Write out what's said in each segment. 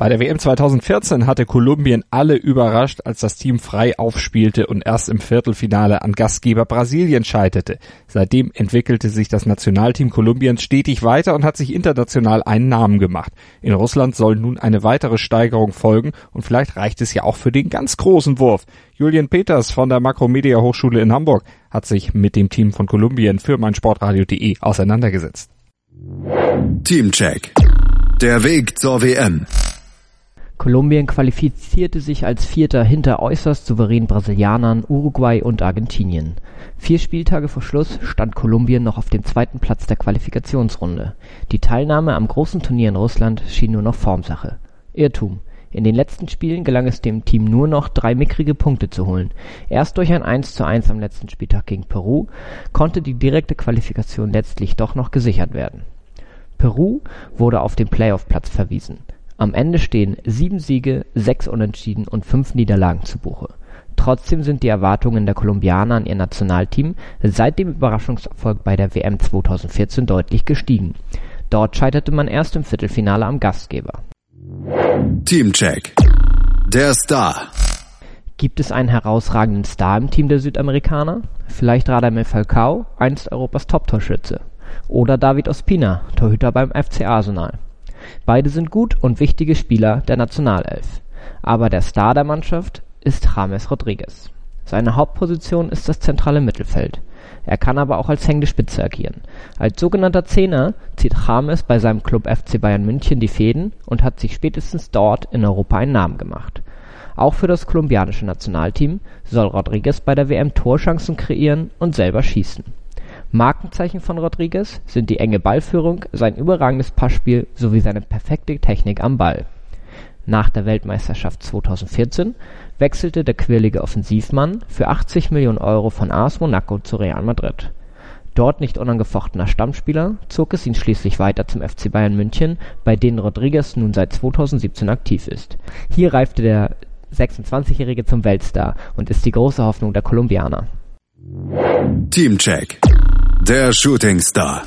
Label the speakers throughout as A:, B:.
A: Bei der WM 2014 hatte Kolumbien alle überrascht, als das Team frei aufspielte und erst im Viertelfinale an Gastgeber Brasilien scheiterte. Seitdem entwickelte sich das Nationalteam Kolumbiens stetig weiter und hat sich international einen Namen gemacht. In Russland soll nun eine weitere Steigerung folgen und vielleicht reicht es ja auch für den ganz großen Wurf. Julian Peters von der Makromedia Hochschule in Hamburg hat sich mit dem Team von Kolumbien für meinsportradio.de auseinandergesetzt.
B: Teamcheck. Der Weg zur WM.
C: Kolumbien qualifizierte sich als Vierter hinter äußerst souveränen Brasilianern, Uruguay und Argentinien. Vier Spieltage vor Schluss stand Kolumbien noch auf dem zweiten Platz der Qualifikationsrunde. Die Teilnahme am großen Turnier in Russland schien nur noch Formsache. Irrtum. In den letzten Spielen gelang es dem Team nur noch, drei mickrige Punkte zu holen. Erst durch ein 1:1 am letzten Spieltag gegen Peru konnte die direkte Qualifikation letztlich doch noch gesichert werden. Peru wurde auf den Playoff-Platz verwiesen. Am Ende stehen sieben Siege, sechs Unentschieden und fünf Niederlagen zu Buche. Trotzdem sind die Erwartungen der Kolumbianer an ihr Nationalteam seit dem Überraschungserfolg bei der WM 2014 deutlich gestiegen. Dort scheiterte man erst im Viertelfinale am Gastgeber.
B: Teamcheck. Der Star.
C: Gibt es einen herausragenden Star im Team der Südamerikaner? Vielleicht Radamel Falcao, einst Europas Top-Torschütze. Oder David Ospina, Torhüter beim FC Arsenal. Beide sind gut und wichtige Spieler der Nationalelf. Aber der Star der Mannschaft ist James Rodriguez. Seine Hauptposition ist das zentrale Mittelfeld. Er kann aber auch als hängende Spitze agieren. Als sogenannter Zehner zieht James bei seinem Club FC Bayern München die Fäden und hat sich spätestens dort in Europa einen Namen gemacht. Auch für das kolumbianische Nationalteam soll Rodriguez bei der WM Torchancen kreieren und selber schießen Markenzeichen von Rodriguez sind die enge Ballführung, sein überragendes Passspiel sowie seine perfekte Technik am Ball. Nach der Weltmeisterschaft 2014 wechselte der quirlige Offensivmann für 80 Millionen Euro von AS Monaco zu Real Madrid. Dort nicht unangefochtener Stammspieler, zog es ihn schließlich weiter zum FC Bayern München, bei denen Rodriguez nun seit 2017 aktiv ist. Hier reifte der 26-Jährige zum Weltstar und ist die große Hoffnung der Kolumbianer.
B: Teamcheck. Der Shooting Star.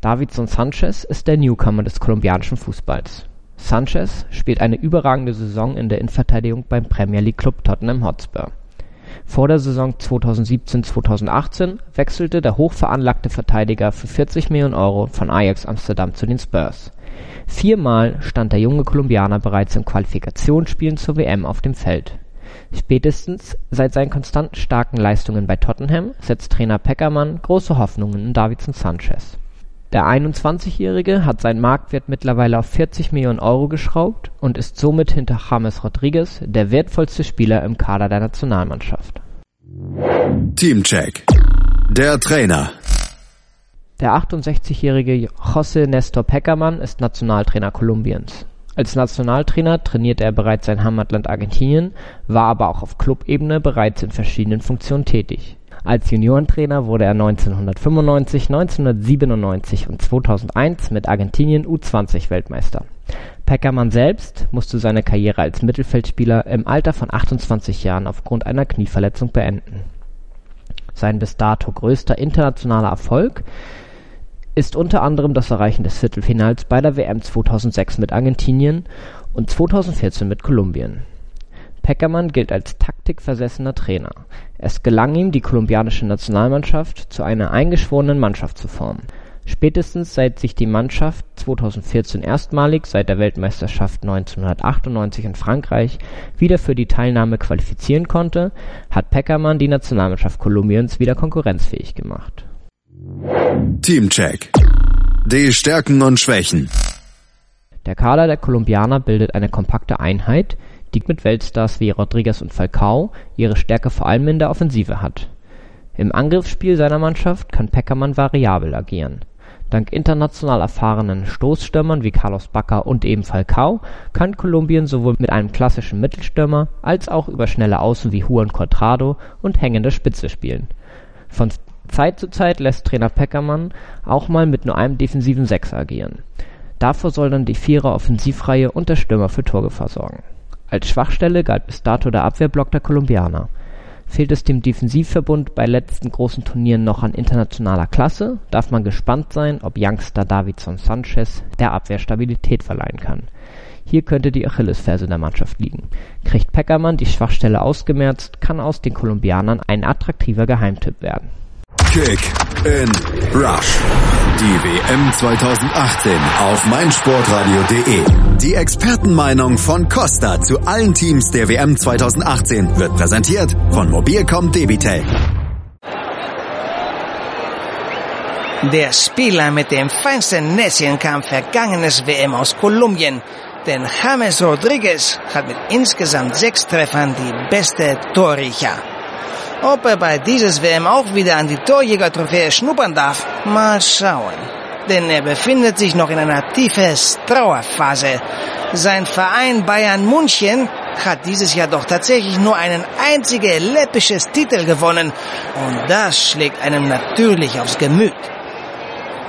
C: Davidson Sanchez ist der Newcomer des kolumbianischen Fußballs. Sanchez spielt eine überragende Saison in der Innenverteidigung beim Premier League Club Tottenham Hotspur. Vor der Saison 2017/2018 wechselte der hochveranlagte Verteidiger für 40 Millionen Euro von Ajax Amsterdam zu den Spurs. Viermal stand der junge Kolumbianer bereits in Qualifikationsspielen zur WM auf dem Feld Spätestens seit seinen konstant starken Leistungen bei Tottenham setzt Trainer Peckermann große Hoffnungen in Davinson Sanchez. Der 21-Jährige hat seinen Marktwert mittlerweile auf 40 Millionen Euro geschraubt und ist somit hinter James Rodriguez der wertvollste Spieler im Kader der Nationalmannschaft.
B: Teamcheck. Der Trainer.
C: Der 68-jährige José Nestor Peckermann ist Nationaltrainer Kolumbiens als Nationaltrainer trainierte er bereits sein Heimatland Argentinien, war aber auch auf Clubebene bereits in verschiedenen Funktionen tätig. Als Juniorentrainer wurde er 1995, 1997 und 2001 mit Argentinien U20-Weltmeister. Peckermann selbst musste seine Karriere als Mittelfeldspieler im Alter von 28 Jahren aufgrund einer Knieverletzung beenden. Sein bis dato größter internationaler Erfolg ist unter anderem das Erreichen des Viertelfinals bei der WM 2006 mit Argentinien und 2014 mit Kolumbien. Peckermann gilt als taktikversessener Trainer. Es gelang ihm, die kolumbianische Nationalmannschaft zu einer eingeschworenen Mannschaft zu formen. Spätestens seit sich die Mannschaft 2014 erstmalig seit der Weltmeisterschaft 1998 in Frankreich wieder für die Teilnahme qualifizieren konnte, hat Peckermann die Nationalmannschaft Kolumbiens wieder konkurrenzfähig gemacht
B: Teamcheck. Die Stärken und Schwächen.
C: Der Kader der Kolumbianer bildet eine kompakte Einheit, die mit Weltstars wie Rodriguez und Falcao ihre Stärke vor allem in der Offensive hat. Im Angriffsspiel seiner Mannschaft kann Peckermann variabel agieren. Dank international erfahrenen Stoßstürmern wie Carlos Bacca und eben Falcao kann Kolumbien sowohl mit einem klassischen Mittelstürmer als auch über schnelle Außen wie Juan Cuadrado und hängende Spitze spielen. Von Zeit zu Zeit lässt Trainer Peckermann auch mal mit nur einem defensiven Sechser agieren. Davor soll dann die Vierer-Offensivreihe und der Stürmer für Torgefahr sorgen. Als Schwachstelle galt bis dato der Abwehrblock der Kolumbianer. Fehlt es dem Defensivverbund bei letzten großen Turnieren noch an internationaler Klasse, darf man gespannt sein, ob Youngster Davidson Sanchez der Abwehr Stabilität verleihen kann. Hier könnte die Achillesferse der Mannschaft liegen. Kriegt Peckermann die Schwachstelle ausgemerzt, kann aus den Kolumbianern ein attraktiver Geheimtipp werden.
B: Kick in Rush. Die WM 2018 auf meinsportradio.de. Die Expertenmeinung von Costa zu allen Teams der WM 2018 wird präsentiert von Mobilcom Debitel.
D: Der Spieler mit dem feinsten Näschen kam vergangenes WM aus Kolumbien. Denn James Rodriguez hat mit insgesamt sechs Treffern die beste Torriecher. Ob er bei dieses WM auch wieder an die Torjäger-Trophäe schnuppern darf, mal schauen. Denn er befindet sich noch in einer tiefen Trauerphase. Sein Verein Bayern München hat dieses Jahr doch tatsächlich nur einen einzigen läppisches Titel gewonnen. Und das schlägt einem natürlich aufs Gemüt.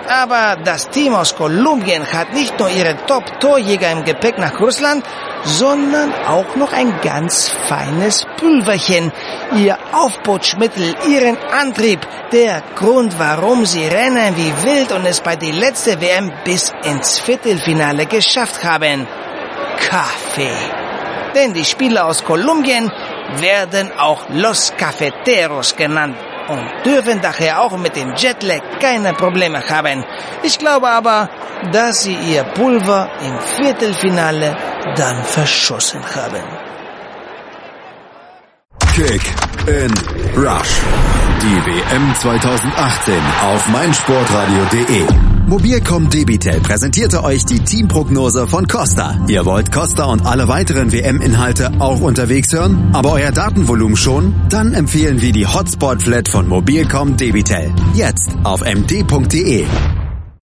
D: Aber das Team aus Kolumbien hat nicht nur ihre Top-Torjäger im Gepäck nach Russland, sondern auch noch ein ganz feines Pulverchen. Ihr Aufputschmittel, ihren Antrieb, der Grund, warum sie rennen wie wild und es bei der letzten WM bis ins Viertelfinale geschafft haben. Kaffee. Denn die Spieler aus Kolumbien werden auch Los Cafeteros genannt und dürfen daher auch mit dem Jetlag keine Probleme haben. Ich glaube aber, dass sie ihr Pulver im Viertelfinale dann verschossen haben.
B: Kick in Rush. Die WM 2018 auf meinsportradio.de. Mobilcom Debitel präsentierte euch die Teamprognose von Costa. Ihr wollt Costa und alle weiteren WM-Inhalte auch unterwegs hören, aber euer Datenvolumen schon? Dann empfehlen wir die Hotspot Flat von Mobilcom Debitel. Jetzt auf md.de.